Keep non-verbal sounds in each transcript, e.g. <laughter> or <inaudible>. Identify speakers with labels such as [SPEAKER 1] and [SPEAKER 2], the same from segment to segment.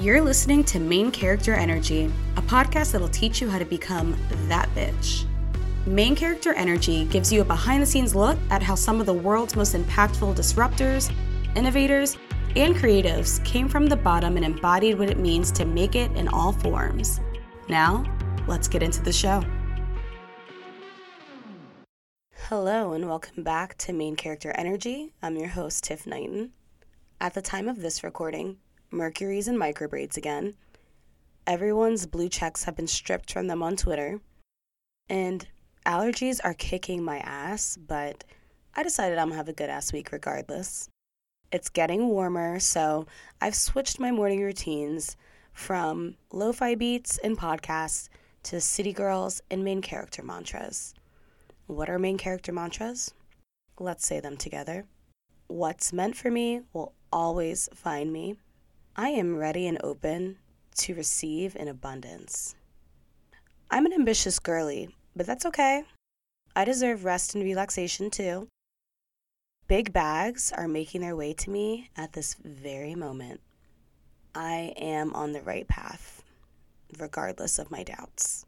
[SPEAKER 1] You're listening to Main Character Energy, a podcast that'll teach you how to become that bitch. Main Character Energy gives you a behind the scenes look at how some of the world's most impactful disruptors, innovators, and creatives came from the bottom and embodied what it means to make it in all forms. Now, let's get into the show. Hello, and welcome back to Main Character Energy. I'm your host, Tiff Knighton. At the time of this recording, Mercury's in microbraids again. Everyone's blue checks have been stripped from them on Twitter. And allergies are kicking my ass, but I decided I'm gonna have a good ass week regardless. It's getting warmer, so I've switched my morning routines from lo fi beats and podcasts to city girls and main character mantras. What are main character mantras? Let's say them together. What's meant for me will always find me. I am ready and open to receive in abundance. I'm an ambitious girly, but that's okay. I deserve rest and relaxation too. Big bags are making their way to me at this very moment. I am on the right path, regardless of my doubts.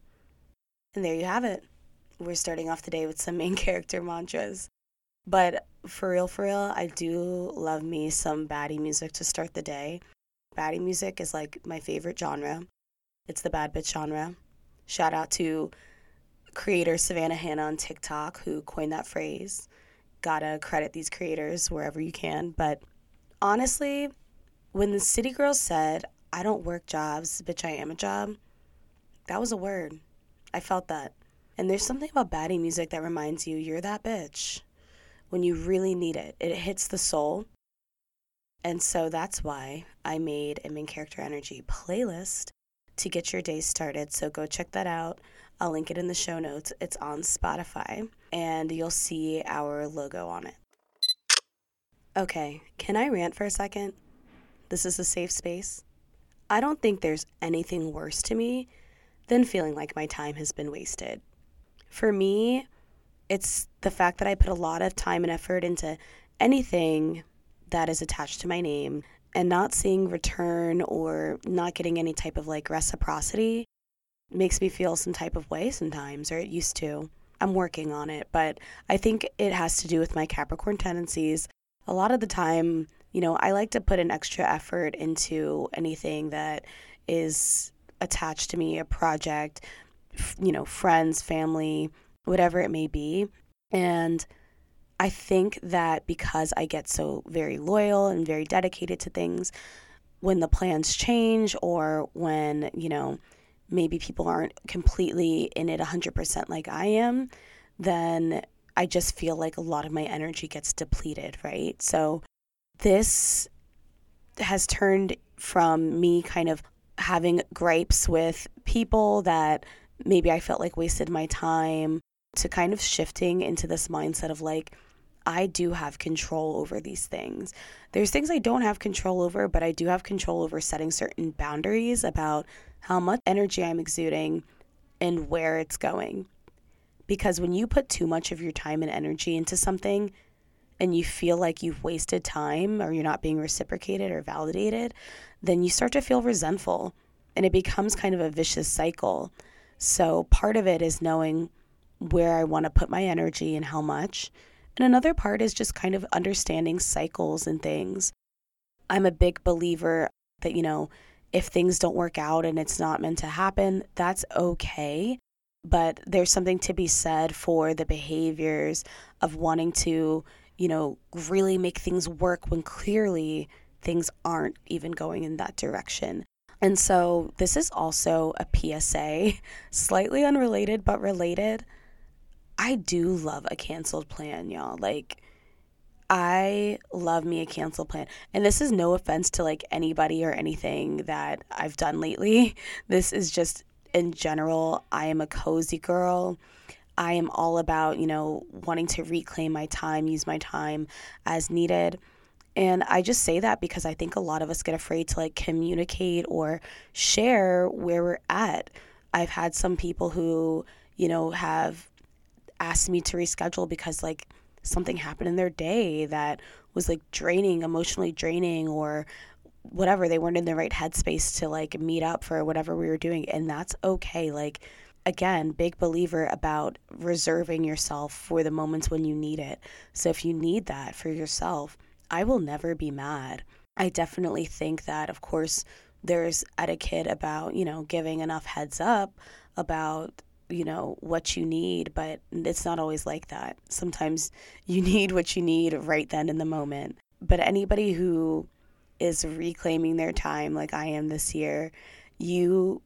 [SPEAKER 1] And there you have it. We're starting off the day with some main <laughs> character mantras. But for real, for real, I do love me some baddie music to start the day. Baddie music is like my favorite genre. It's the bad bitch genre. Shout out to creator Savannah Hannah on TikTok who coined that phrase. Gotta credit these creators wherever you can. But honestly, when the City girl said, I don't work jobs, bitch, I am a job, that was a word. I felt that. And there's something about baddie music that reminds you you're that bitch when you really need it. It hits the soul. And so that's why I made a main character energy playlist to get your day started. So go check that out. I'll link it in the show notes. It's on Spotify and you'll see our logo on it. Okay, can I rant for a second? This is a safe space. I don't think there's anything worse to me than feeling like my time has been wasted. For me, it's the fact that I put a lot of time and effort into anything that is attached to my name and not seeing return or not getting any type of like reciprocity makes me feel some type of way sometimes, or it used to. I'm working on it, but I think it has to do with my Capricorn tendencies. A lot of the time, you know, I like to put an extra effort into anything that is attached to me, a project, you know, friends, family, whatever it may be. And I think that because I get so very loyal and very dedicated to things, when the plans change or when, you know, maybe people aren't completely in it 100% like I am, then I just feel like a lot of my energy gets depleted, right? So this has turned from me kind of having gripes with people that maybe I felt like wasted my time to kind of shifting into this mindset of like, I do have control over these things. There's things I don't have control over, but I do have control over setting certain boundaries about how much energy I'm exuding and where it's going. Because when you put too much of your time and energy into something and you feel like you've wasted time or you're not being reciprocated or validated, then you start to feel resentful and it becomes kind of a vicious cycle. So part of it is knowing where I want to put my energy and how much and another part is just kind of understanding cycles and things. I'm a big believer that, you know, if things don't work out and it's not meant to happen, that's okay. But there's something to be said for the behaviors of wanting to, you know, really make things work when clearly things aren't even going in that direction. And so this is also a PSA, <laughs> slightly unrelated but related. I do love a canceled plan, y'all. Like, I love me a canceled plan. And this is no offense to like anybody or anything that I've done lately. <laughs> This is just in general, I am a cozy girl. I am all about, you know, wanting to reclaim my time, use my time as needed. And I just say that because I think a lot of us get afraid to like communicate or share where we're at. I've had some people who, you know, have asked me to reschedule because like something happened in their day that was like draining, emotionally draining, or whatever. They weren't in the right headspace to like meet up for whatever we were doing and that's okay. Like again big believer about reserving yourself for the moments when you need it. So if you need that for yourself i will never be mad. I definitely think that of course there's etiquette about you know giving enough heads up about you know what you need but it's not always like that sometimes you <laughs> need what you need right then in the moment but anybody who is reclaiming their time like I am this year, you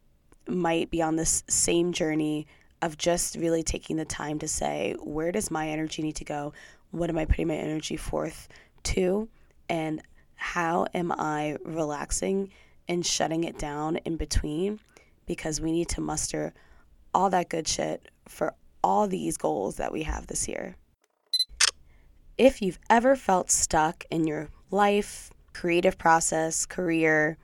[SPEAKER 1] might be on this same journey of just really taking the time to say, where does my energy need to go? What am I putting my energy forth to? And how am I relaxing and shutting it down in between? Because we need to muster all that good shit for all these goals that we have this year. If you've ever felt stuck in your life, creative process, career,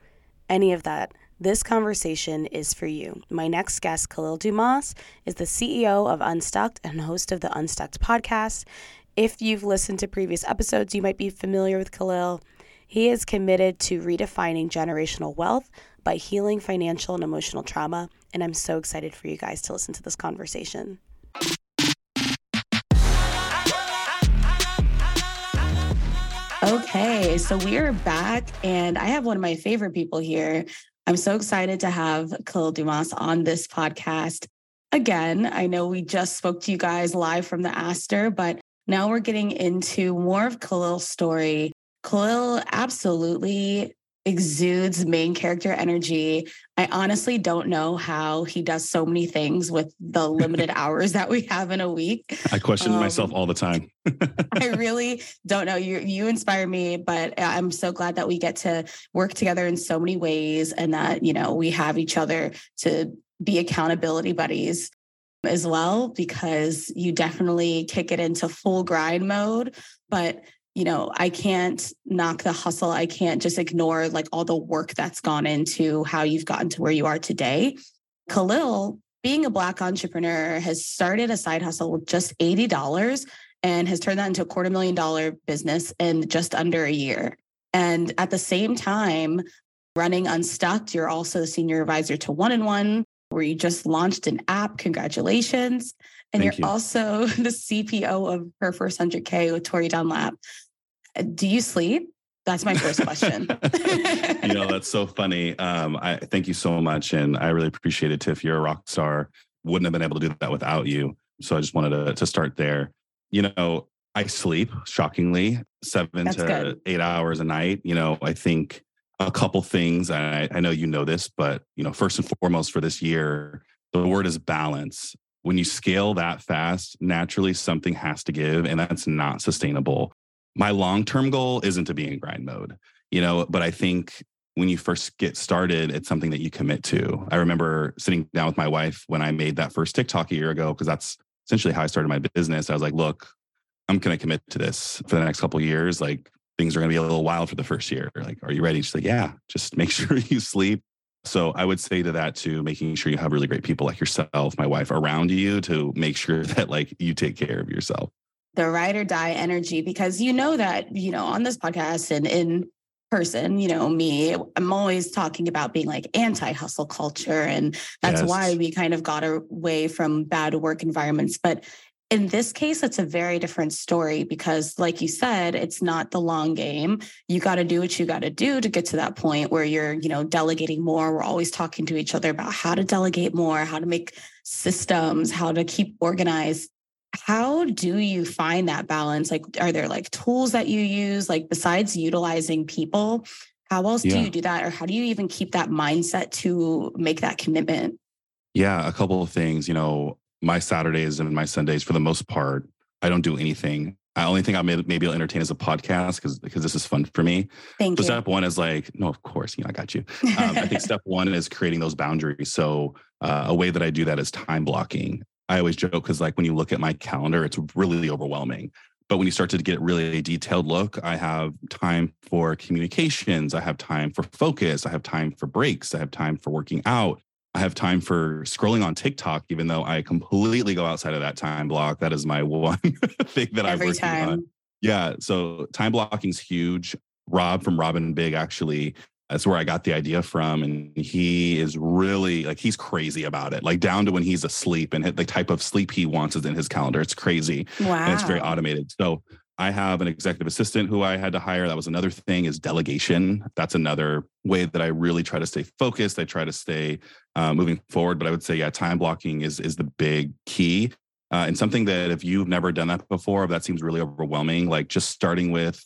[SPEAKER 1] any of that, this conversation is for you. My next guest, Kahlil Dumas, is the CEO of Unstuck and host of the Unstuck podcast. If you've listened to previous episodes, you might be familiar with Kahlil. He is committed to redefining generational wealth by healing financial and emotional trauma. And I'm so excited for you guys to listen to this conversation. Okay, so we are back, and I have one of my favorite people here. I'm so excited to have Kahlil Dumas on this podcast. Again, I know we just spoke to you guys live from the Astor, but now we're getting into more of Kahlil's story. Kahlil absolutely exudes main character energy. I honestly don't know how he does so many things with the <laughs> limited hours that we have in a week.
[SPEAKER 2] I question um, myself all the time. <laughs>
[SPEAKER 1] I really don't know. You you inspire me, but I'm so glad that we get to work together in so many ways and that, you know, we have each other to be accountability buddies as well because you definitely kick it into full grind mode, but you know, I can't knock the hustle. I can't just ignore like all the work that's gone into how you've gotten to where you are today. Kahlil, being a Black entrepreneur, has started a side hustle with just $80 and has turned that into a quarter million dollar business in just under a year. And at the same time, running Unstuck, you're also the senior advisor to One and One, where you just launched an app. Congratulations. And Thank you're you. also <laughs> the CPO of her first 100K with Tori Dunlap. Do you sleep? That's my first question. <laughs>
[SPEAKER 2] you know, that's so funny. Um, I thank you so much. And I really appreciate it, Tiff. You're a rock star. Wouldn't have been able to do that without you. So I just wanted to, to start there. You know, I sleep shockingly seven that's to good. eight hours a night. You know, I think a couple things. I, I know you know this, but you know, first and foremost for this year, the word is balance. When you scale that fast, naturally something has to give, and that's not sustainable my long term goal isn't to be in grind mode, you know, but I think when you first get started, it's something that you commit to. I remember sitting down with my wife when I made that first TikTok a year ago, because that's essentially how I started my business. I was like, look, I'm going to commit to this for the next couple years. Like things are going to be a little wild for the first year. Like, are you ready? She's like, yeah, just make <laughs> sure you sleep. So I would say to that too, making sure you have really great people like yourself, my wife around you to make sure <laughs> that like you take care of yourself
[SPEAKER 1] the ride or die energy because you know that, you know, on this podcast and in person, you know, me, I'm always talking about being like anti hustle culture. And that's yes. why we kind of got away from bad work environments. But in this case, it's a very different story because, like you said, it's not the long game. You got to do what you got to do to get to that point where you're, you know, delegating more. We're always talking to each other about how to delegate more, how to make systems, how to keep organized how do you find that balance like are there like tools that you use like besides utilizing people how else yeah. do you do that or how do you even keep that mindset to make that commitment
[SPEAKER 2] yeah a couple of things you know my saturdays and my sundays for the most part i don't do anything I only thing I may maybe I'll entertain is a podcast because because this is fun for me.
[SPEAKER 1] Thank
[SPEAKER 2] so
[SPEAKER 1] you.
[SPEAKER 2] Step one is like, no, of course, you know, I got you. Um, I think <laughs> step one is creating those boundaries. So uh, a way that I do that is time blocking. I always joke because like when you look at my calendar, it's really overwhelming. But when you start to get really a detailed look, I have time for communications. I have time for focus. I have time for breaks. I have time for working out. I have time for scrolling on TikTok, even though I completely go outside of that time block. That is my <laughs> one thing that I'm working time. on. Yeah. So time blocking is huge. Rob from Robin Big actually That's where I got the idea from. And he is really like, he's crazy about it, like down to when he's asleep and the type of sleep he wants is in his calendar. It's crazy.
[SPEAKER 1] Wow.
[SPEAKER 2] And it's very automated. So I have an executive assistant who I had to hire. That was another thing is delegation. That's another way that I really try to stay focused. I try to stay uh, moving forward. But I would say, yeah, time blocking is is the big key. Uh, and something that if you've never done that before, if that seems really overwhelming. Like just starting with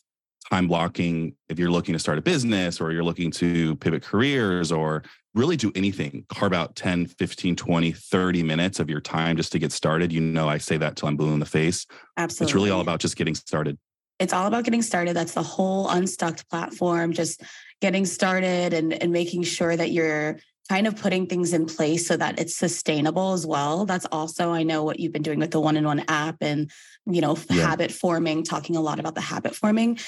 [SPEAKER 2] time blocking if you're looking to start a business or you're looking to pivot careers or really do anything carve out 10 15 20 30 minutes of your time just to get started you know i say that till i'm blue in the face.
[SPEAKER 1] Absolutely
[SPEAKER 2] it's really all about just getting started.
[SPEAKER 1] It's all about getting started. That's the whole unstuck platform just getting started and, and making sure that you're kind of putting things in place so that it's sustainable as well. That's also i know what you've been doing with the one-in-one app and you know yeah. habit forming talking a lot about the habit forming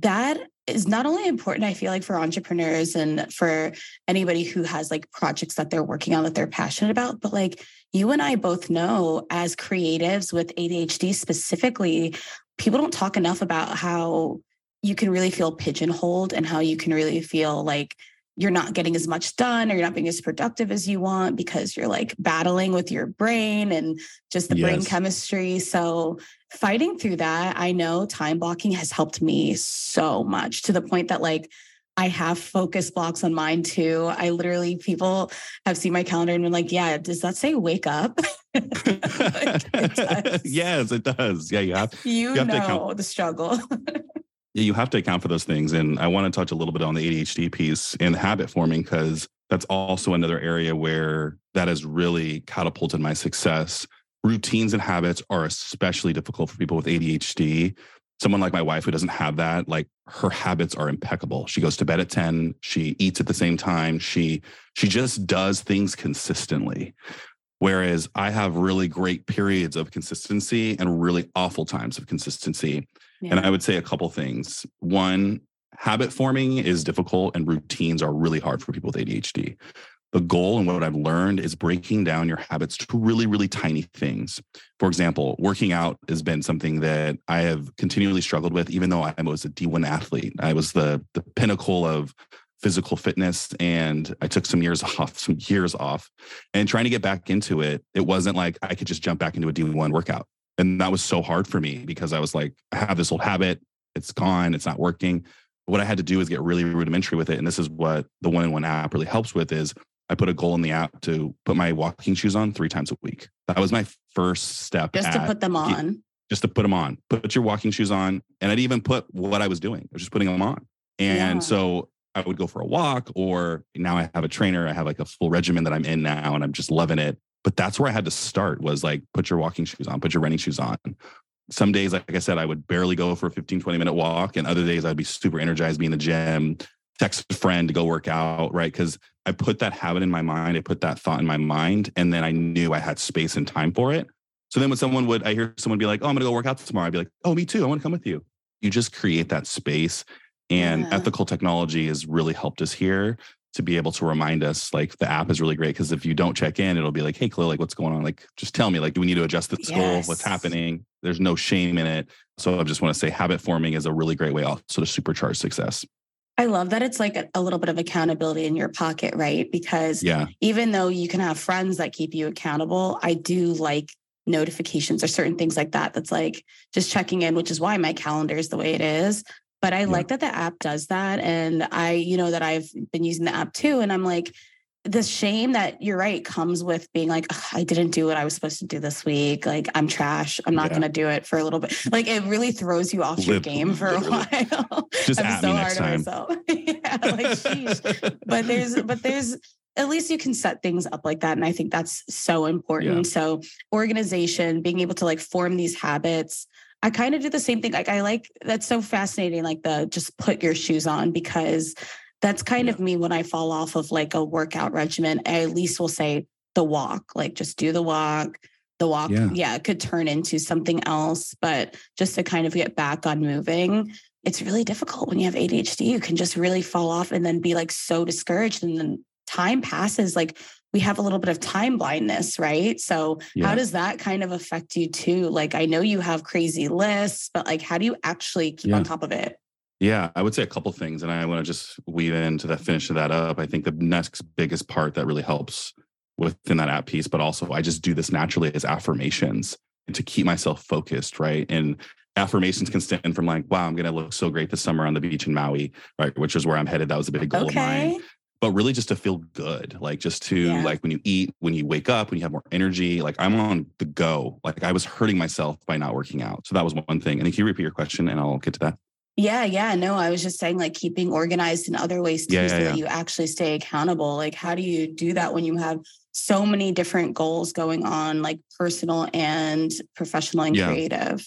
[SPEAKER 1] that is not only important, I feel like, for entrepreneurs and for anybody who has like projects that they're working on that they're passionate about, but like you and I both know as creatives with ADHD specifically, people don't talk enough about how you can really feel pigeonholed and how you can really feel like you're not getting as much done or you're not being as productive as you want because you're like battling with your brain and just the yes. brain chemistry. So, fighting through that, I know time blocking has helped me so much to the point that like I have focus blocks on mine too. I literally, people have seen my calendar and been like, yeah, does that say wake up? like, <laughs>
[SPEAKER 2] it yes, it does. Yeah, you have,
[SPEAKER 1] you, you have know the struggle <laughs> yeah,
[SPEAKER 2] you have to account for those things. And I want to touch a little bit on the ADHD piece and habit forming because that's also another area where that has really catapulted my success. Routines and habits are especially difficult for people with ADHD. Someone like my wife who doesn't have that, like her habits are impeccable. She goes to bed at 10, she eats at the same time, she she just does things consistently. Whereas I have really great periods of consistency and really awful times of consistency. Yeah. And I would say a couple things. One, habit forming is difficult and routines are really hard for people with ADHD. The goal and what I've learned is breaking down your habits to really, really tiny things. For example, working out has been something that I have continually struggled with, even though I was a D1 athlete. I was the, the pinnacle of physical fitness and I took some years <laughs> off, some years off. And trying to get back into it, it wasn't like I could just jump back into a D1 workout. And that was so hard for me because I was like, I have this old habit, it's gone, it's not working. What I had to do is get really rudimentary with it. And this is what the one in one app really helps with is I put a goal in the app to put my walking shoes on three times a week. That was my first step.
[SPEAKER 1] Just to put them on.
[SPEAKER 2] Just to put them on. Put your walking shoes on. And I'd even put what I was doing. I was just putting them on. And yeah. so I would go for a walk, or now I have a trainer. I have like a full regimen that I'm in now, and I'm just loving it. But that's where I had to start was like, put your walking shoes on, put your running shoes on. Some days, like I said, I would barely go for a 15, 20 minute walk. And other days I'd be super energized, be in the gym, text a friend to go work out, right? Because I put that habit in my mind. I put that thought in my mind. And then I knew I had space and time for it. So then when someone would, I hear someone be like, oh, I'm going to go work out tomorrow. I'd be like, oh, me too. I want to come with you. You just create that space. And yeah. ethical technology has really helped us here to be able to remind us like the app is really great because if you don't check in it'll be like hey Kahlil like what's going on like just tell me like do we need to adjust the yes. goal what's happening there's no shame in it so i just want to say habit forming is a really great way also to supercharge success
[SPEAKER 1] I love that it's like a, little bit of accountability in your pocket, right? Because
[SPEAKER 2] yeah.
[SPEAKER 1] even though you can have friends that keep you accountable, I do like notifications or certain things like that. That's like just checking in, which is why my calendar is the way it is. But I yeah. like that the app does that. And I, you know, that I've been using the app too. And I'm like, the shame that you're right comes with being like, I didn't do what I was supposed to do this week. Like, I'm trash. I'm not yeah. going to do it for a little bit. Like, it really throws you off your game for a while. <laughs>
[SPEAKER 2] Just I'm so hard on myself. <laughs>
[SPEAKER 1] yeah, like, sheesh. but <laughs> there's, but there's, at least you can set things up like that. And I think that's so important. Yeah. So, organization, being able to like form these habits, I kind of do the same thing. Like I like that's so fascinating, like the just put your shoes on because that's kind yeah. of me when I fall off of like a workout regimen. I at least will say the walk, like just do the walk. The walk, yeah. yeah, it could turn into something else, but just to kind of get back on moving, it's really difficult when you have ADHD. You can just really fall off and then be like so discouraged. And then time passes like we have a little bit of time blindness, right? So yeah. how does that kind of affect you too? Like I know you have crazy lists, but like how do you actually keep yeah. on top of it?
[SPEAKER 2] Yeah, I would say a couple things, and I want to just weave into that, finish of that up. I think the next biggest part that really helps within that app piece, but also I just do this naturally as affirmations to keep myself focused, right? And affirmations can stem from like, wow, I'm going to look so great this summer on the beach in Maui, right? Which is where I'm headed. That was a big goal okay. of mine. But really just to feel good, like just to yeah. like when you eat, when you wake up, when you have more energy, like I'm on the go. Like I was hurting myself by not working out. So that was one thing. And can you repeat your question and I'll get to that?
[SPEAKER 1] Yeah, yeah. No, I was just saying like keeping organized in other ways too, yeah, yeah, so yeah. that you actually stay accountable. Like, how do you do that when you have so many different goals going on, like personal and professional and creative?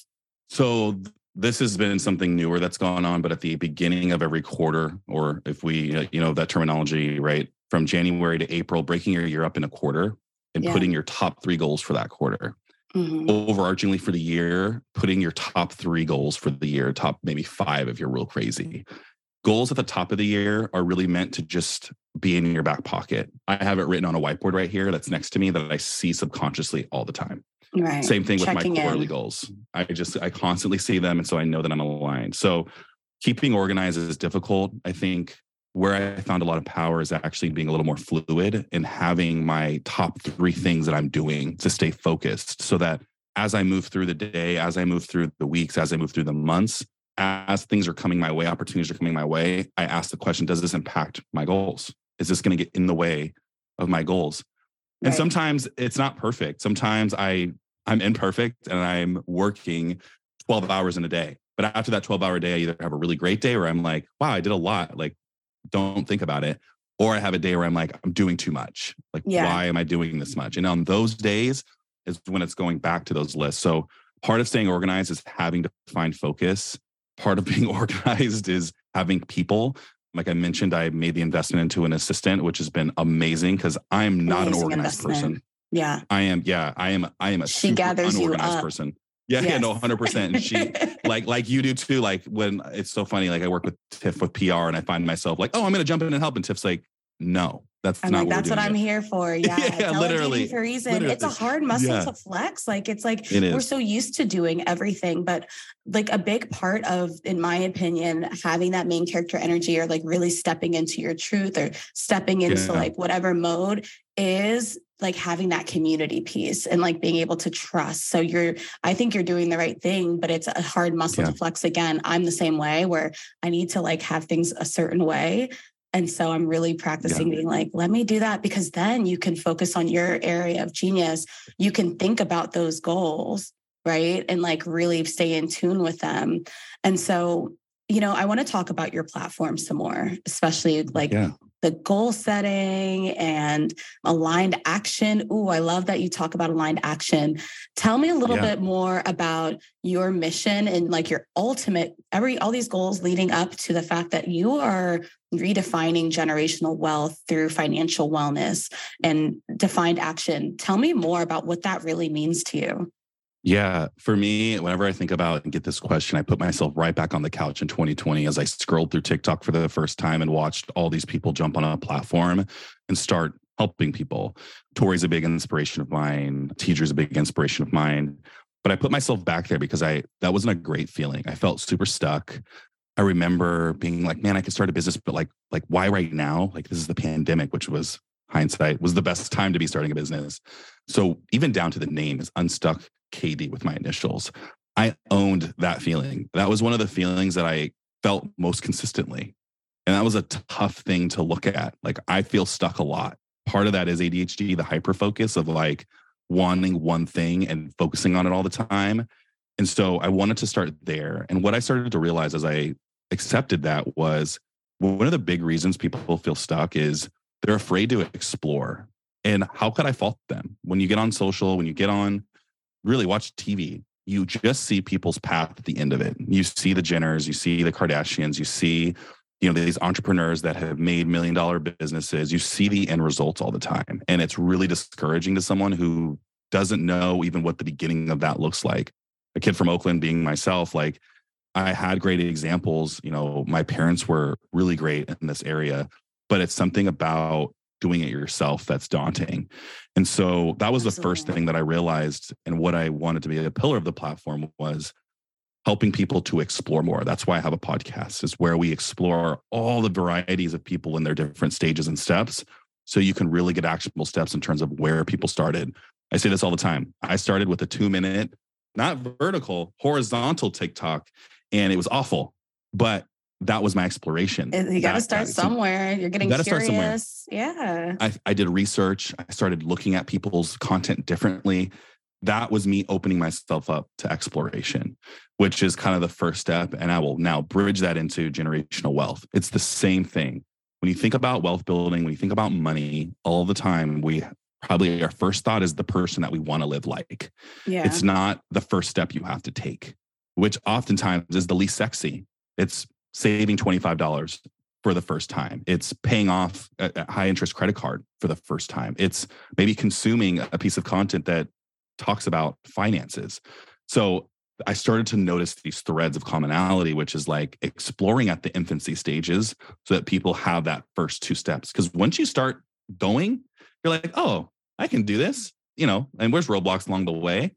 [SPEAKER 2] So this has been something newer that's gone on, but at the beginning of every quarter, or if we, uh, you know, that terminology, right, from January to April, breaking your year up in a quarter and putting your top three goals for that quarter mm-hmm. overarchingly for the year, putting your top three goals for the year, top maybe five if you're real crazy. Goals at the top of the year are really meant to just be in your back pocket. I have it written on a whiteboard right here that's next to me that I see subconsciously all the time. Right. Same thing Checking with my quarterly in. goals. I just I constantly see them and so I know that I'm aligned. So keeping organized is difficult. I think where I found a lot of power is actually being a little more fluid and having my top three things that I'm doing to stay focused so that as I move through the day, as I move through the weeks, as I move through the months, as things are coming my way, opportunities are coming my way, I ask the question Does this impact my goals? Is this going to get in the way of my goals? Right. And sometimes it's not perfect. Sometimes I I'm imperfect and I'm working 12 hours in a day. But after that 12 hour day, I either have a really great day or I'm like, wow, I did a lot. Like don't think about it. Or I have a day where I'm like, I'm doing too much. Like, yeah. why am I doing this much? And on those days is when it's going back to those lists. So part of staying organized is having to find focus. Part of <laughs> being organized is having people. Like I mentioned, I made the investment into an assistant, which has been amazing because I'm not amazing an organized person.
[SPEAKER 1] Yeah.
[SPEAKER 2] I am. Yeah. I am. I am a she gathers unorganized you up. person. Yeah, yes. yeah, no, hundred percent. And she, like, like you do too. Like when it's so funny. Like I work with Tiff with PR, and I find myself like, oh, I'm gonna jump in and help, and Tiff's like, no, that's I'm not. Like,
[SPEAKER 1] what
[SPEAKER 2] that's
[SPEAKER 1] what
[SPEAKER 2] I'm
[SPEAKER 1] here for. <laughs> Yeah, yeah literally. For a reason, literally. it's a hard muscle yeah. to flex. Like it's like it we're so used to doing everything, but like a big part of, in my opinion, having that main character energy or like really stepping into your truth or stepping into yeah. like whatever mode is like having that community piece and like being able to trust. So you're, I think you're doing the right thing, but it's a hard muscle yeah. to flex again. I'm the same way where I need to like have things a certain way. And so I'm really practicing yeah. being like, let me do that because then you can focus on your area of genius. You can think about those goals, right? And like really stay in tune with them. And so, you know, I want to talk about your platform some more, especially like yeah the goal setting and aligned action. Ooh, I love that you talk about aligned action. Tell me a little yeah. bit more about your mission and like your ultimate every all these goals leading up to the fact that you are redefining generational wealth through financial wellness and defined action. Tell me more about what that really means to you.
[SPEAKER 2] Yeah, for me, whenever I think about and get this question, I put myself right back on the couch in 2020 as I scrolled through TikTok for the first time and watched all these people jump on a platform and start helping people. Tori's a big inspiration of mine. Teacher's a big inspiration of mine. But I put myself back there because I that wasn't a great feeling. I felt super stuck. I remember being like, man, I could start a business, but like, like why right now? Like this is the pandemic, which was hindsight was the best time to be starting a business. So even down to the name is Unstuck KD with my initials. I owned that feeling. That was one of the feelings that I felt most consistently. And that was a tough thing to look at. Like I feel stuck a lot. Part of that is ADHD, the hyper focus of like wanting one thing and focusing on it all the time. And so I wanted to start there. And what I started to realize as I accepted that was one of the big reasons people feel stuck is they're afraid to explore. And how could I fault them? When you get on social, when you get on really watch TV, you just see people's path at the end of it. You see the Jenners, you see the Kardashians, you see you know these entrepreneurs that have made million dollar businesses. You see the end results all the time. And it's really discouraging to someone who doesn't know even what the beginning of that looks like. A kid from oakland being myself like i had great examples. You know my parents were really great in this area. But it's something about doing it yourself that's daunting. And so that was Absolutely. the first thing that I realized and what I wanted to be a pillar of the platform was helping people to explore more. That's why I have a podcast, is where we explore all the varieties of people in their different stages and steps. So you can really get actionable steps in terms of where people started. I say this all the time. I started with a two minute, not vertical, horizontal TikTok, and it was awful. But that was my exploration.
[SPEAKER 1] You got to start somewhere. You're getting you curious. Yeah.
[SPEAKER 2] I, I did research. I started looking at people's content differently that was me opening myself up to exploration, which is kind of the first step. And I will now bridge that into generational wealth. It's the same thing. When you think about wealth building, when you think about money, all the time, we probably our first thought is the person that we want to live like. Yeah. It's not the first step you have to take, which oftentimes is the least sexy. It's saving $25 for the first time. It's paying off a high interest credit card for the first time. It's maybe consuming a piece of content that talks about finances. So I started to notice these threads of commonality, which is like exploring at the infancy stages so that people have that first two steps. Because once you start going, you're like, oh, I can do this, you know, and where's roadblocks along the way?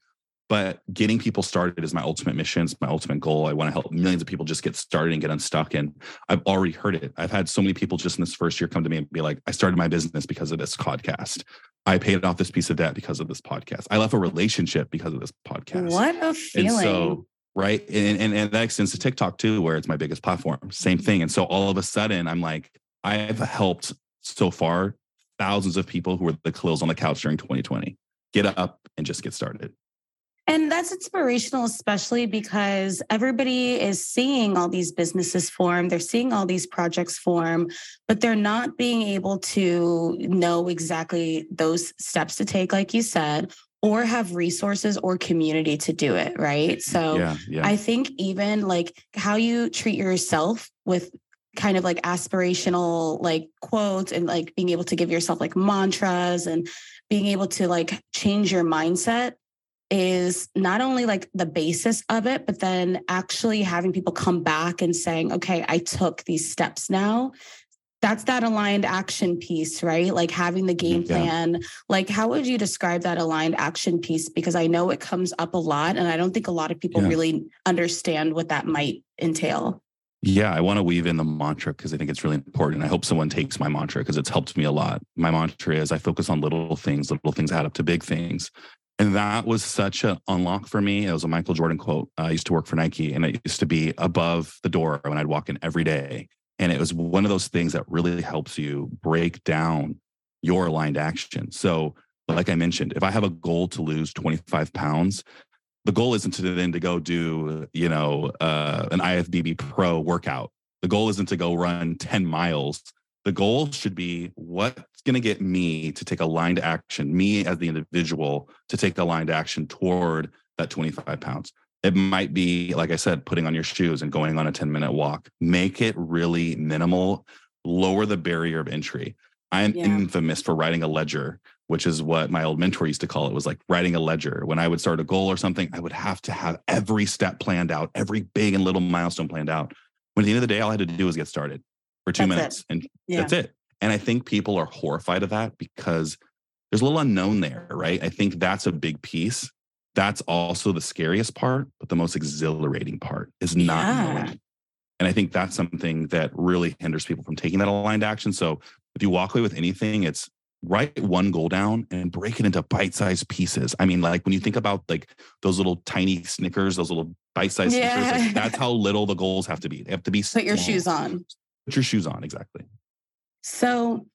[SPEAKER 2] But getting people started is my ultimate mission. It's my ultimate goal. I want to help millions of people just get started and get unstuck. And I've already heard it. I've had so many people just in this first year come to me and be like, I started my business because of this podcast. I paid off this piece of debt because of this podcast. I left a relationship because of this podcast.
[SPEAKER 1] What a feeling.
[SPEAKER 2] And so, right. And, and, and that extends to TikTok too, where it's my biggest platform. Same thing. And so all of a sudden, I'm like, I've helped so far thousands of people who were the Kahlils on the couch during 2020 get up and just get started.
[SPEAKER 1] And that's inspirational, especially because everybody is seeing all these businesses form, they're seeing all these projects form, but they're not being able to know exactly those steps to take, like you said, or have resources or community to do it. Right. So yeah, yeah. I think even like how you treat yourself with kind of like aspirational like quotes and like being able to give yourself like mantras and being able to like change your mindset is not only like the basis of it, but then actually having people come back and saying, okay, I took these steps now. That's that aligned action piece, right? Like having the game plan. Yeah. Like, how would you describe that aligned action piece? Because I know it comes up a lot, and I don't think a lot of people yeah. really understand what that might entail.
[SPEAKER 2] Yeah, I want to weave in the mantra because I think it's really important. I hope someone takes my mantra because it's helped me a lot. My mantra is I focus on little things, little things add up to big things. And that was such an unlock for me. It was a Michael Jordan quote. I used to work for Nike and it used to be above the door when I'd walk in every day. And it was one of those things that really helps you break down your aligned action. So, like I mentioned, if I have a goal to lose 25 pounds, the goal isn't to then to go do, you know, uh, an IFBB pro workout. The goal isn't to go run 10 miles. The goal should be what's going to get me to take aligned action, me as the individual to take aligned action toward that 25 pounds. It might be, like I said, putting on your shoes and going on a 10 minute walk. Make it really minimal, lower the barrier of entry. I'm yeah. infamous for writing a ledger, which is what my old mentor used to call it was like writing a ledger. When I would start a goal or something, I would have to have every step planned out, every big and little milestone planned out. When at the end of the day, all I had to do was get started for two that's minutes. It. And yeah. that's it. And I think people are horrified of that because there's a little unknown there, right? I think that's a big piece. That's also the scariest part, but the most exhilarating part is not yeah. knowing. And I think that's something that really hinders people from taking that aligned action. So if you walk away with anything, it's write one goal down and break it into bite-sized pieces. I mean, like when you think about like those little tiny Snickers, those little bite-sized yeah. Snickers, like that's how little the goals have to be. They have to be.
[SPEAKER 1] Put small. your shoes on.
[SPEAKER 2] Put your shoes on, exactly.
[SPEAKER 1] So,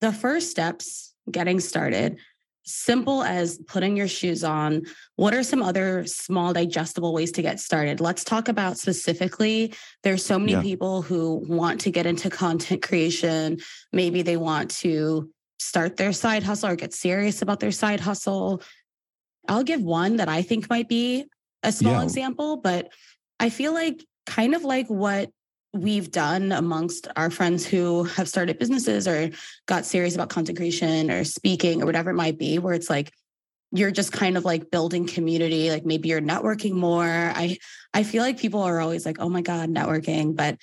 [SPEAKER 1] the first steps getting started, simple as putting your shoes on. What are some other small digestible ways to get started? Let's talk about specifically. There's so many yeah. people who want to get into content creation. Maybe they want to start their side hustle or get serious about their side hustle. I'll give one that I think might be a small yeah. example, but I feel like kind of like what we've done amongst our friends who have started businesses or got serious about content creation or speaking or whatever it might be, where it's like you're just kind of like building community, like maybe you're networking more. I I feel like people are always like, oh my God, networking. But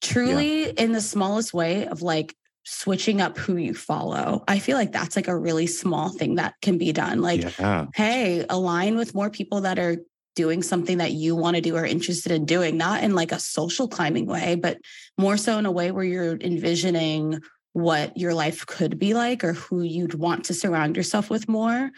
[SPEAKER 1] truly yeah. in the smallest way of like switching up who you follow. I feel like that's like a really small thing that can be done. Like, yeah. hey, align with more people that are doing something that you want to do or interested in doing, not in like a social climbing way, but more so in a way where you're envisioning what your life could be like or who you'd want to surround yourself with more.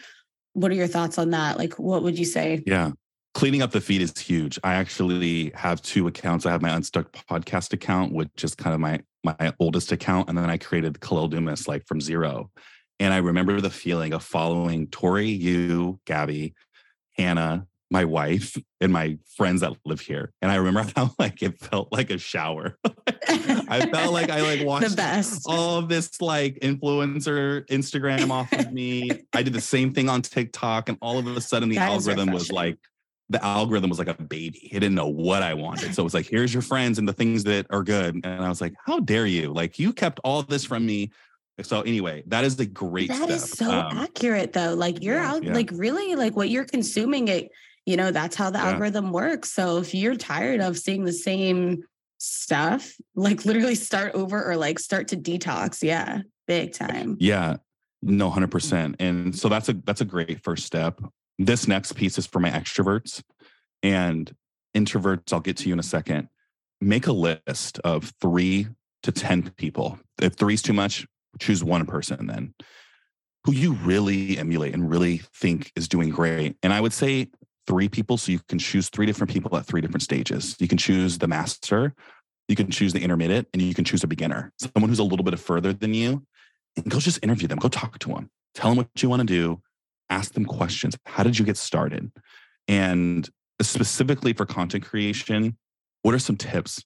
[SPEAKER 1] What are your thoughts on that? Like, what would you say?
[SPEAKER 2] Yeah. Cleaning up the feed is huge. I actually have two accounts. I have my Unstuck podcast account, which is kind of my my oldest account, and then I created Kahlil Dumas like from zero. And I remember the feeling of following Tori, you, Gabby, Hannah, my wife and my friends that live here. And I remember <laughs> how like it felt like a shower. <laughs> I felt like I like <laughs> watched all of this like influencer Instagram off of me. I did the same thing on TikTok, and all of a sudden the that algorithm was like the algorithm was like a baby. It didn't know what I wanted. So it was like, here's your friends and the things that are good. And I was like, how dare you? Like you kept all this from me so anyway, that is a great.
[SPEAKER 1] That step. is so um, accurate, though. Like you're yeah, out, yeah. like really, like what you're consuming. It, you know, that's how the yeah. algorithm works. So if you're tired of seeing the same stuff, like literally start over or like start to detox. Yeah, big time.
[SPEAKER 2] Yeah, no, hundred mm. percent. And so that's a that's a great first step. This next piece is for my extroverts and introverts. I'll get to you in a second. Make a list of three to 10 people. If three's too much, choose one person then who you really emulate and really think is doing great. And I would say three people. So you can choose three different people at three different stages. You can choose the master, you can choose the intermediate, and you can choose a beginner, someone who's a little bit further than you. And go just interview them, go talk to them, tell them what you want to do, ask them questions. How did you get started? And specifically for content creation, what are some tips?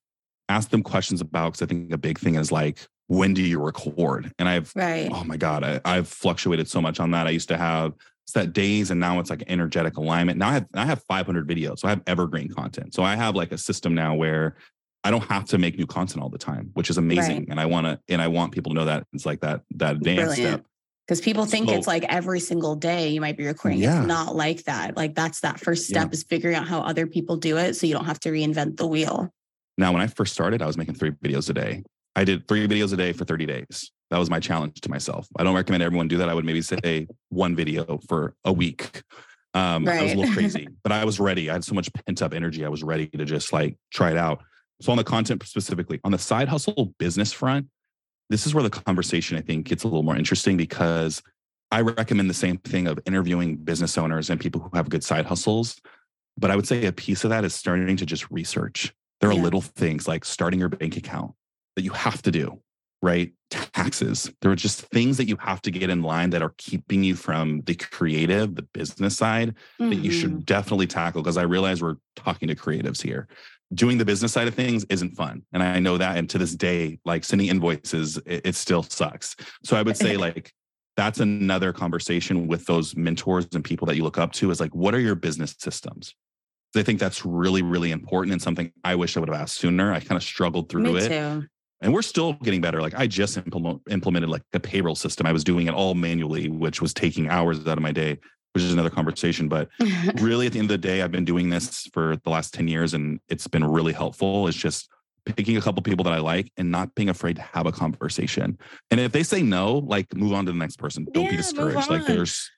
[SPEAKER 2] Ask them questions about, because I think a big thing is like, when do you record? And I've, right. oh my God, I, I've fluctuated so much on that. I used to have set days and now it's like energetic alignment. Now I have, I have 500 videos. So I have evergreen content. So I have like a system now where I don't have to make new content all the time, which is amazing. Right. And I want to, and I want people to know that it's like that, that advanced Brilliant. step.
[SPEAKER 1] Because people think so, it's like every single day you might be recording. Yeah. It's not like that. Like that's that first step yeah. is figuring out how other people do it. So you don't have to reinvent the wheel.
[SPEAKER 2] Now, when I first started, I was making three videos a day. I did three videos a day for 30 days. That was my challenge to myself. I don't recommend everyone do that. I would maybe say one video for a week. Um, right. I was a little crazy, <laughs> but I was ready. I had so much pent up energy. I was ready to just like try it out. So on the content specifically, on the side hustle business front, this is where the conversation I think gets a little more interesting because I recommend the same thing of interviewing business owners and people who have good side hustles. But I would say a piece of that is starting to just research. There are yeah. little things like starting your bank account, that you have to do, right? Taxes. There are just things that you have to get in line that are keeping you from the creative, the business side mm-hmm. that you should mm-hmm. definitely tackle. Because I realize we're talking to creatives here. Doing the business side of things isn't fun. And I know that. And to this day, like sending invoices, it, it still sucks. So I would say, <laughs> like, that's another conversation with those mentors and people that you look up to is like, what are your business systems? I think that's really, really important and something I wish I would have asked sooner. I kind of struggled through Me it. Too and we're still getting better. Like i just implement, implemented like a payroll system. I was doing it all manually which was taking hours out of my day which is another conversation. But <laughs> really at the end of the day i've been doing this for the last 10 years and it's been really helpful. It's just picking a couple people that i like and not being afraid to have a conversation. And if they say no like move on to the next person. Don't yeah, be discouraged. Like there's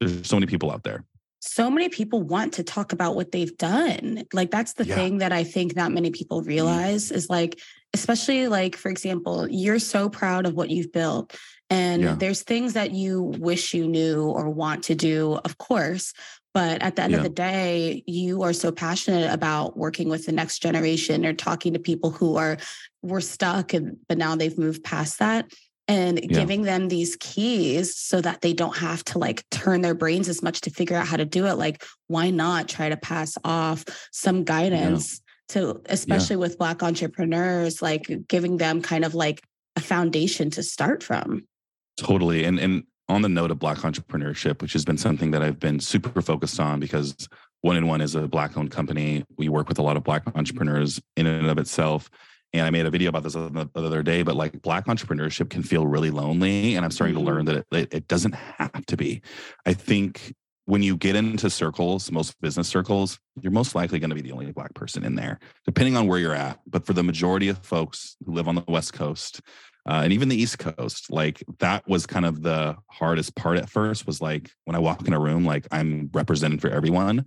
[SPEAKER 2] there's so many people out there.
[SPEAKER 1] So many people want to talk about what they've done. Like that's the yeah. thing that I think not many people mm-hmm. realize is like, especially like, for example, you're so proud of what you've built. And yeah. there's things that you wish you knew or want to do, of course. But at the end yeah. of the day, you are so passionate about working with the next generation or talking to people who are were stuck and but now they've moved past that and yeah. giving them these keys so that they don't have to like turn their brains as much to figure out how to do it like why not try to pass off some guidance. To especially yeah. with black entrepreneurs like giving them kind of like a foundation to start from
[SPEAKER 2] totally and and on the note of black entrepreneurship which has been something that i've been super focused on because one in one is a black owned company we work with a lot of black entrepreneurs in and of itself and I made a video about this the other day, but like black entrepreneurship can feel really lonely. And I'm starting mm-hmm. to learn that it, it doesn't have to be. I think when you get into circles, most business circles, you're most likely going to be the only black person in there, depending on where you're at. But for the majority of folks who live on the West Coast uh, and even the East Coast, like that was kind of the hardest part at first was like when I walk in a room, like I'm represented for everyone.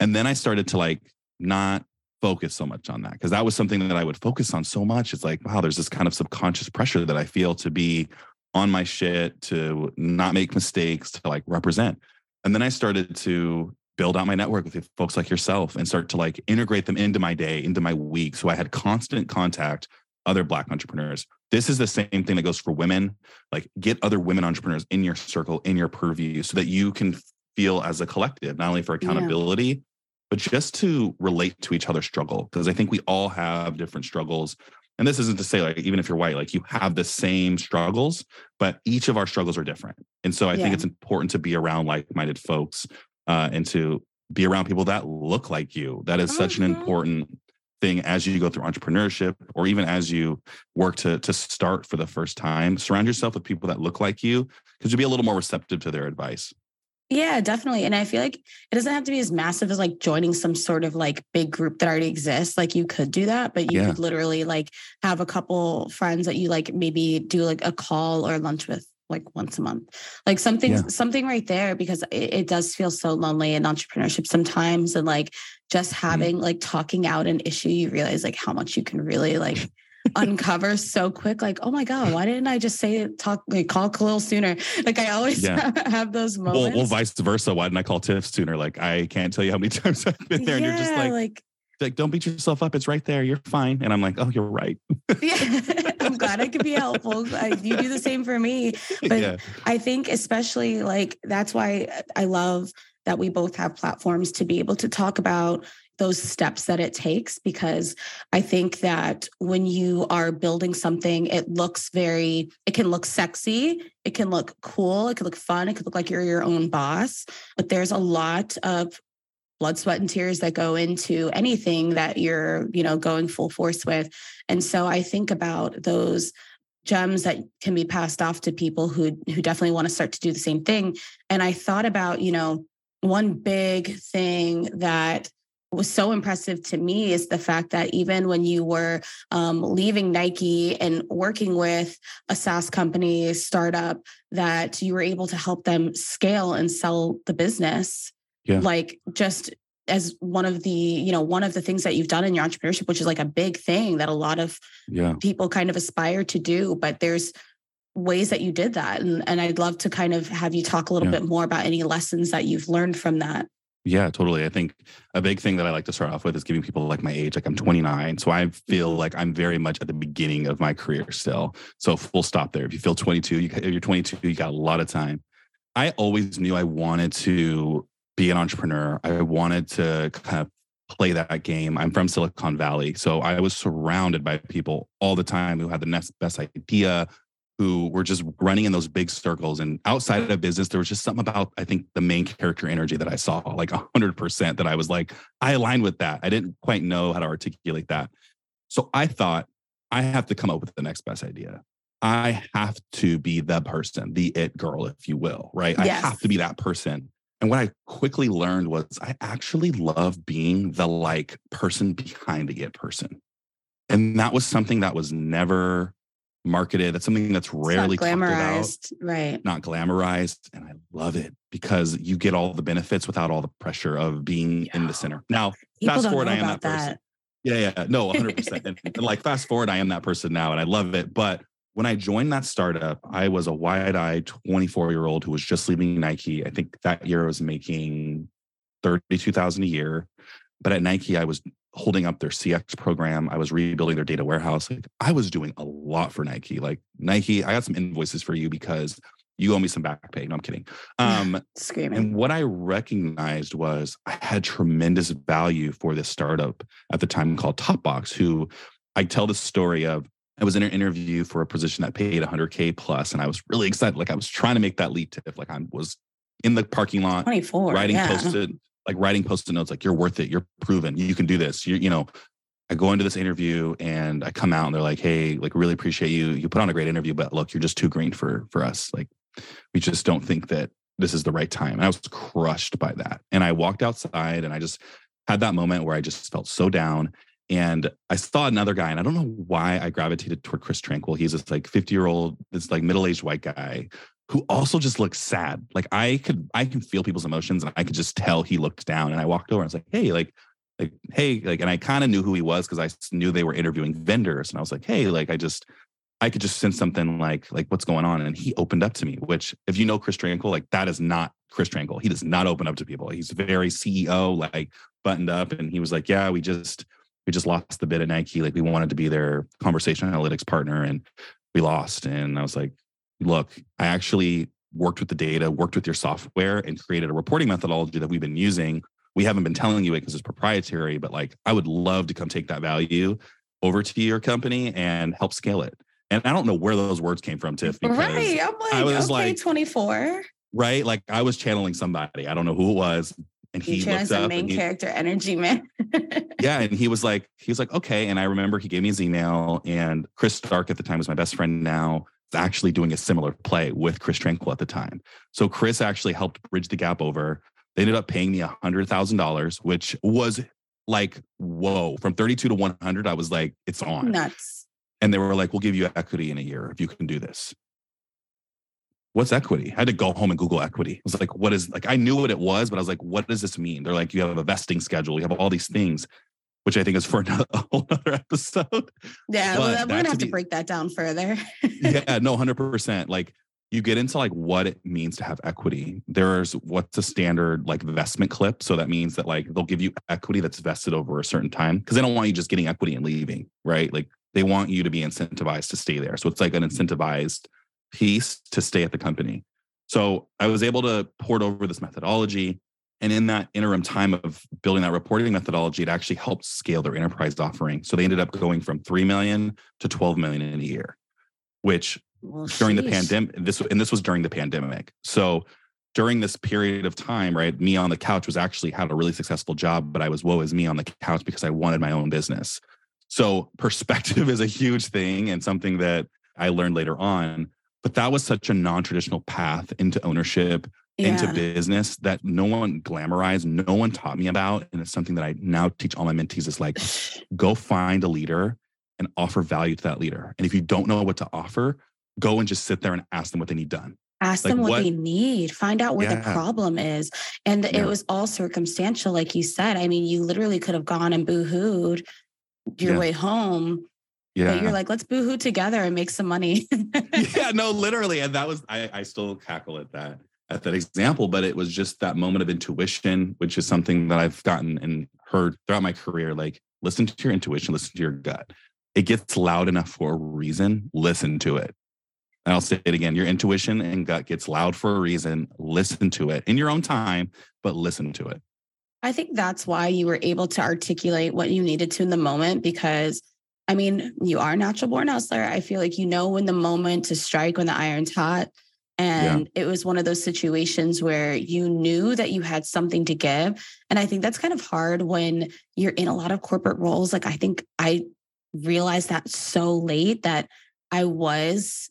[SPEAKER 2] And then I started to like not focus so much on that because that was something that I would focus on so much. It's like, wow, there's this kind of subconscious pressure that I feel to be on my shit, to not make mistakes, to like represent. And then I started to build out my network with folks like yourself and start to like integrate them into my day, into my week. So I had constant contact other black entrepreneurs. This is the same thing that goes for women. Like get other women entrepreneurs in your circle, in your purview so that you can feel as a collective, not only for accountability, yeah. but just to relate to each other's struggle. Because I think we all have different struggles. And this isn't to say like even if you're white, like you have the same struggles, but each of our struggles are different. And so I yeah. think it's important to be around like-minded folks uh, and to be around people that look like you. That is such an mm-hmm. important thing as you go through entrepreneurship or even as you work to to start for the first time. Surround yourself with people that look like you because you'll be a little more receptive to their advice.
[SPEAKER 1] Yeah, definitely. And I feel like it doesn't have to be as massive as like joining some sort of like big group that already exists. Like you could do that, but you yeah. could literally like have a couple friends that you like maybe do like a call or lunch with like once a month like something yeah. something right there because it, it, does feel so lonely in entrepreneurship sometimes and like just mm-hmm. having mm-hmm. like talking out an issue you realize like how much you can really like uncover so quick like oh my god why didn't i just say talk like call Kahlil sooner like i always yeah. <laughs> have those moments
[SPEAKER 2] well, well, vice versa why didn't i call tiff sooner like i can't tell you how many <laughs> times i've been there yeah, and you're just like, like like, don't beat yourself up. It's right there. You're fine. And I'm like, oh, you're right.
[SPEAKER 1] yeah. <laughs> I'm glad I could be helpful. You do the same for me. But yeah. I think, especially like, that's why I love that we both have platforms to be able to talk about those steps that it takes because I think that when you are building something, it looks very, it can look sexy, it can look cool, it can look fun, it could look like you're your own boss, but there's a lot of blood sweat and tears that go into anything that you're you know going full force with. And so i think about those gems that can be passed off to people who who definitely want to start to do the same thing. And i thought about you know one big thing that was so impressive to me is the fact that even when you were um, leaving Nike and working with a SaaS company startup, that you were able to help them scale and sell the business yeah. like just as one of the you know one of the things that you've done in your entrepreneurship which is like a big thing that a lot of yeah. people kind of aspire to do but there's ways that you did that and, and i'd love to kind of have you talk a little yeah. bit more about any lessons that you've learned from that
[SPEAKER 2] yeah totally i think a big thing that i like to start off with is giving people like my age like i'm 29 so i feel mm-hmm. like i'm very much at the beginning of my career still so full stop there if you feel 22 you, you're 22 you got a lot of time i always knew i wanted to be an entrepreneur. I wanted to kind of play that game. I'm from Silicon Valley. So I was surrounded by people all the time who had the next best idea, who were just running in those big circles. And outside of business, there was just something about, I think, the main character energy that I saw, like 100% that I was like, I aligned with that. I didn't quite know how to articulate that. So I thought, I have to come up with the next best idea. I have to be the person, the it girl, if you will, right? Yes. I have to be that person. And what I quickly learned was I actually love being the like person behind the it person. And that was something that was never marketed. That's something that's rarely
[SPEAKER 1] glamorized, right?
[SPEAKER 2] Not glamorized. And I love it because you get all the benefits without all the pressure of being yeah. in the center. Now, People fast forward, I am that, that person. Yeah, yeah, no, 100%. <laughs> and, and like fast forward, I am that person now and I love it. But when I joined that startup, I was a wide eyed 24 year old who was just leaving Nike. I think that year I was making 32,000 a year. But at Nike, I was holding up their CX program. I was rebuilding their data warehouse. Like I was doing a lot for Nike. Like Nike, I got some invoices for you because you owe me some back pay. No, I'm kidding. <laughs> Um,
[SPEAKER 1] Screaming.
[SPEAKER 2] And what I recognized was I had tremendous value for this startup at the time called Topbox, who I tell the story of I was in an interview for a position that paid 100k plus, and I was really excited. Like I was trying to make that leap to like I was in the parking lot,
[SPEAKER 1] 24,
[SPEAKER 2] writing
[SPEAKER 1] yeah.
[SPEAKER 2] posted like writing post-it notes, like you're worth it, you're proven, you can do this. You you know, I go into this interview and I come out and they're like, hey, like really appreciate you. You put on a great interview, but look, you're just too green for for us. Like we just don't think that this is the right time. And I was crushed by that. And I walked outside and I just had that moment where I just felt so down. And I saw another guy, and I don't know why I gravitated toward Chris Tranquil. He's this like 50 year old, this like middle aged white guy who also just looked sad. Like I could, I can feel people's emotions and I could just tell he looked down. And I walked over and I was like, hey, like, like, hey, like, and I kind of knew who he was because I knew they were interviewing vendors. And I was like, hey, like, I just, I could just sense something like, like, what's going on? And he opened up to me, which if you know Chris Tranquil, like that is not Chris Tranquil. He does not open up to people. He's very CEO, like buttoned up. And he was like, yeah, we just, we just lost the bid at Nike. Like we wanted to be their conversation analytics partner and we lost. And I was like, look, I actually worked with the data, worked with your software, and created a reporting methodology that we've been using. We haven't been telling you it because it's proprietary, but like I would love to come take that value over to your company and help scale it. And I don't know where those words came from, Tiff.
[SPEAKER 1] Right. I'm like, I was okay, like 24.
[SPEAKER 2] Right. Like I was channeling somebody. I don't know who it was. And he looked up
[SPEAKER 1] main
[SPEAKER 2] he,
[SPEAKER 1] character energy, man. <laughs>
[SPEAKER 2] yeah. And he was like, he was like, okay. And I remember he gave me his email and Chris Stark at the time was my best friend now actually doing a similar play with Chris Tranquil at the time. So Chris actually helped bridge the gap over. They ended up paying me a hundred thousand dollars, which was like, whoa, from 32 to 100, I was like, it's on.
[SPEAKER 1] Nuts.
[SPEAKER 2] And they were like, we'll give you equity in a year if you can do this. What's equity? I had to go home and Google equity. I was like, what is like, I knew what it was, but I was like, what does this mean? They're like, you have a vesting schedule, you have all these things which I think is for <laughs> another, a whole other episode.
[SPEAKER 1] Yeah, well, we're gonna have to, be, to break that down further. <laughs>
[SPEAKER 2] yeah, no, hundred percent. Like you get into like what it means to have equity. There's what's a standard like investment clip. So that means that like they'll give you equity that's vested over a certain time because they don't want you just getting equity and leaving, right? Like they want you to be incentivized to stay there. So it's like an incentivized piece to stay at the company. So I was able to port over this methodology. And in that interim time of building that reporting methodology, it actually helped scale their enterprise offering. So they ended up going from 3 million to 12 million in a year, which well, during the pandemic, this and this was during the pandemic. So during this period of time, right, me on the couch was actually had a really successful job, but I was woe is me on the couch because I wanted my own business. So perspective <laughs> is a huge thing and something that I learned later on. But that was such a non-traditional path into ownership yeah. into business that no one glamorized, no one taught me about. And it's something that I now teach all my mentees is like, <sighs> go find a leader and offer value to that leader. And if you don't know what to offer, go and just sit there and ask them what they need done.
[SPEAKER 1] Ask like them what, what, they need, find out where yeah. the problem is. And yeah. it was all circumstantial, like you said. I mean, you literally could have gone and boohooed your way home yeah. But you're like, let's boohoo together and make some money.
[SPEAKER 2] yeah, <laughs> no, literally. And that was I, I still cackle at that at that example, but it was just that moment of intuition, which is something that I've gotten and heard throughout my career. Like, listen to your intuition, listen to your gut. It gets loud enough for a reason. Listen to it. And I'll say it again your intuition and gut gets loud for a reason. Listen to it in your own time, but listen to it.
[SPEAKER 1] I think that's why you were able to articulate what you needed to in the moment because I mean, you are a natural born hustler. I feel like you know when the moment to strike, when the iron's hot. And yeah. it was one of those situations where you knew that you had something to give. And I think that's kind of hard when you're in a lot of corporate roles. Like, I think I realized that so late that I was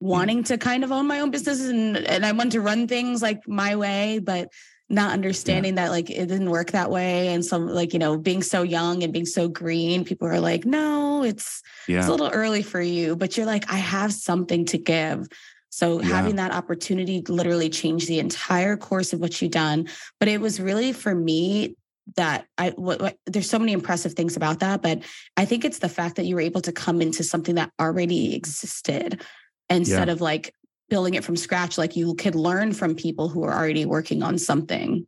[SPEAKER 1] mm. wanting to kind of own my own business and, and I wanted to run things like my way, but not understanding yeah. that like it didn't work that way. And some like, you know, being so young and being so green, people are like, no, it's, yeah. it's a little early for you, but you're like, I have something to give. So yeah. having that opportunity literally changed the entire course of what you've done. But it was really for me that I what, what, there's so many impressive things about that, but I think it's the fact that you were able to come into something that already existed instead yeah. of like building it from scratch. Like you could learn from people who are already working on something.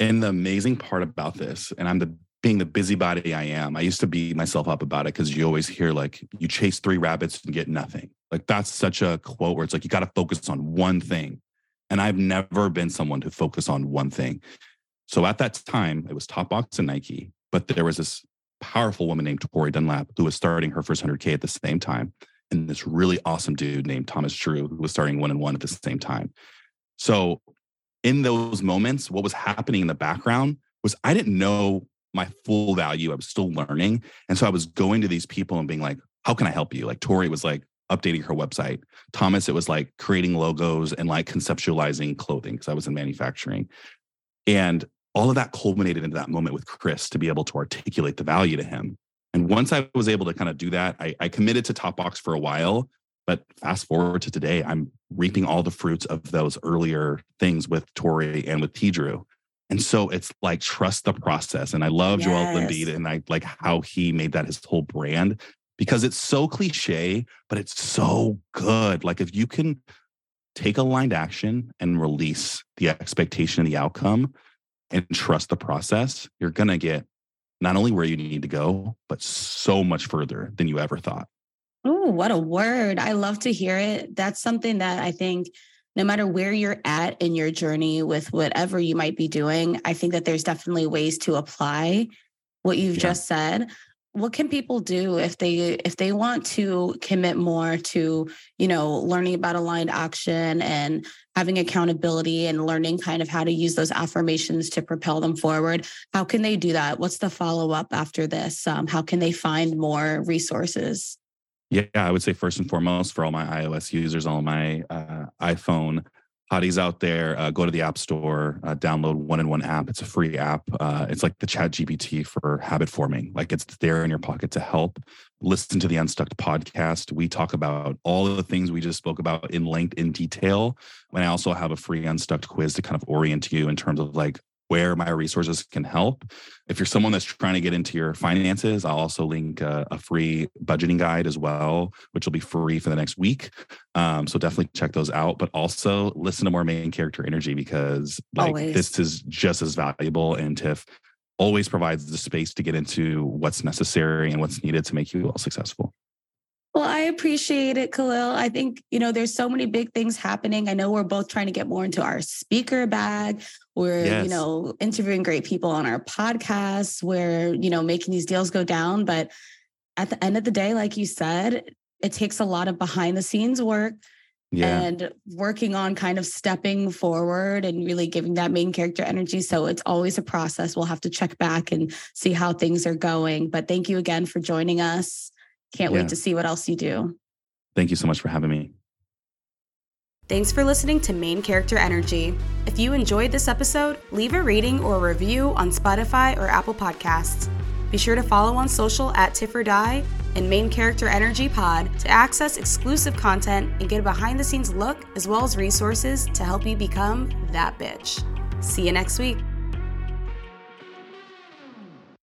[SPEAKER 2] And the amazing part about this, and I'm the being the busybody I am, I used to beat myself up about it because you always hear like you chase three rabbits and get nothing. Like that's such a quote where it's like you got to focus on one thing. And I've never been someone to focus on one thing. So at that time, it was Topbox and Nike, but there was this powerful woman named Tori Dunlap who was starting her first 100K at the same time. And this really awesome dude named Thomas Drew who was starting one and one at the same time. So in those moments, what was happening in the background was I didn't know my full value. I was still learning. And so I was going to these people and being like, how can I help you? Like Tori was like, updating her website. Thomas, it was like creating logos and like conceptualizing clothing because I was in manufacturing. And all of that culminated into that moment with Chris to be able to articulate the value to him. And once I was able to kind of do that, I, I committed to Topbox for a while, But fast forward to today, I'm reaping all the fruits of those earlier things with Tori and with T Drew. And so it's like trust the process. And I love yes. Joel Embiid and I like how he made that his whole brand because it's so cliche, but it's so good. Like if you can take aligned action and release the expectation and the outcome and trust the process, you're going to get not only where you need to go, but so much further than you ever thought.
[SPEAKER 1] Oh, what a word. I love to hear it. That's something that I think no matter where you're at in your journey with whatever you might be doing, I think that there's definitely ways to apply what you've yeah. just said. What can people do if they if they want to commit more to, you know, learning about aligned action and having accountability and learning kind of how to use those affirmations to propel them forward? How can they do that? What's the follow up after this? Um, how can they find more resources?
[SPEAKER 2] Yeah, I would say first and foremost for all my iOS users, all my uh, iPhone hotties out there, uh, go to the App Store, uh, download One in One app. It's a free app. Uh, it's like the Chat GPT for habit forming. Like it's there in your pocket to help. Listen to the Unstuck podcast. We talk about all of the things we just spoke about in length, in detail. And I also have a free Unstuck quiz to kind of orient you in terms of like where my resources can help. If you're someone that's trying to get into your finances, I'll also link a, a free budgeting guide as well, which will be free for the next week. Um, so definitely check those out. But also listen to more main character energy because like always. this is just as valuable. And Tiff always provides the space to get into what's necessary and what's needed to make you all successful.
[SPEAKER 1] Well, I appreciate it, Kahlil. I think, you know, there's so many big things happening. I know we're both trying to get more into our speaker bag. We're, yes. you know, interviewing great people on our podcasts. We're, you know, making these deals go down. But at the end of the day, like you said, it takes a lot of behind the scenes work yeah. and working on kind of stepping forward and really giving that main character energy. So it's always a process. We'll have to check back and see how things are going. But thank you again for joining us. Can't yeah. wait to see what else you do.
[SPEAKER 2] Thank you so much for having me.
[SPEAKER 3] Thanks for listening to Main Character Energy. If you enjoyed this episode, leave a rating or a review on Spotify or Apple Podcasts. Be sure to follow on social at Tiff or Die and Main Character Energy Pod to access exclusive content and get a behind the scenes look as well as resources to help you become that bitch. See you next week.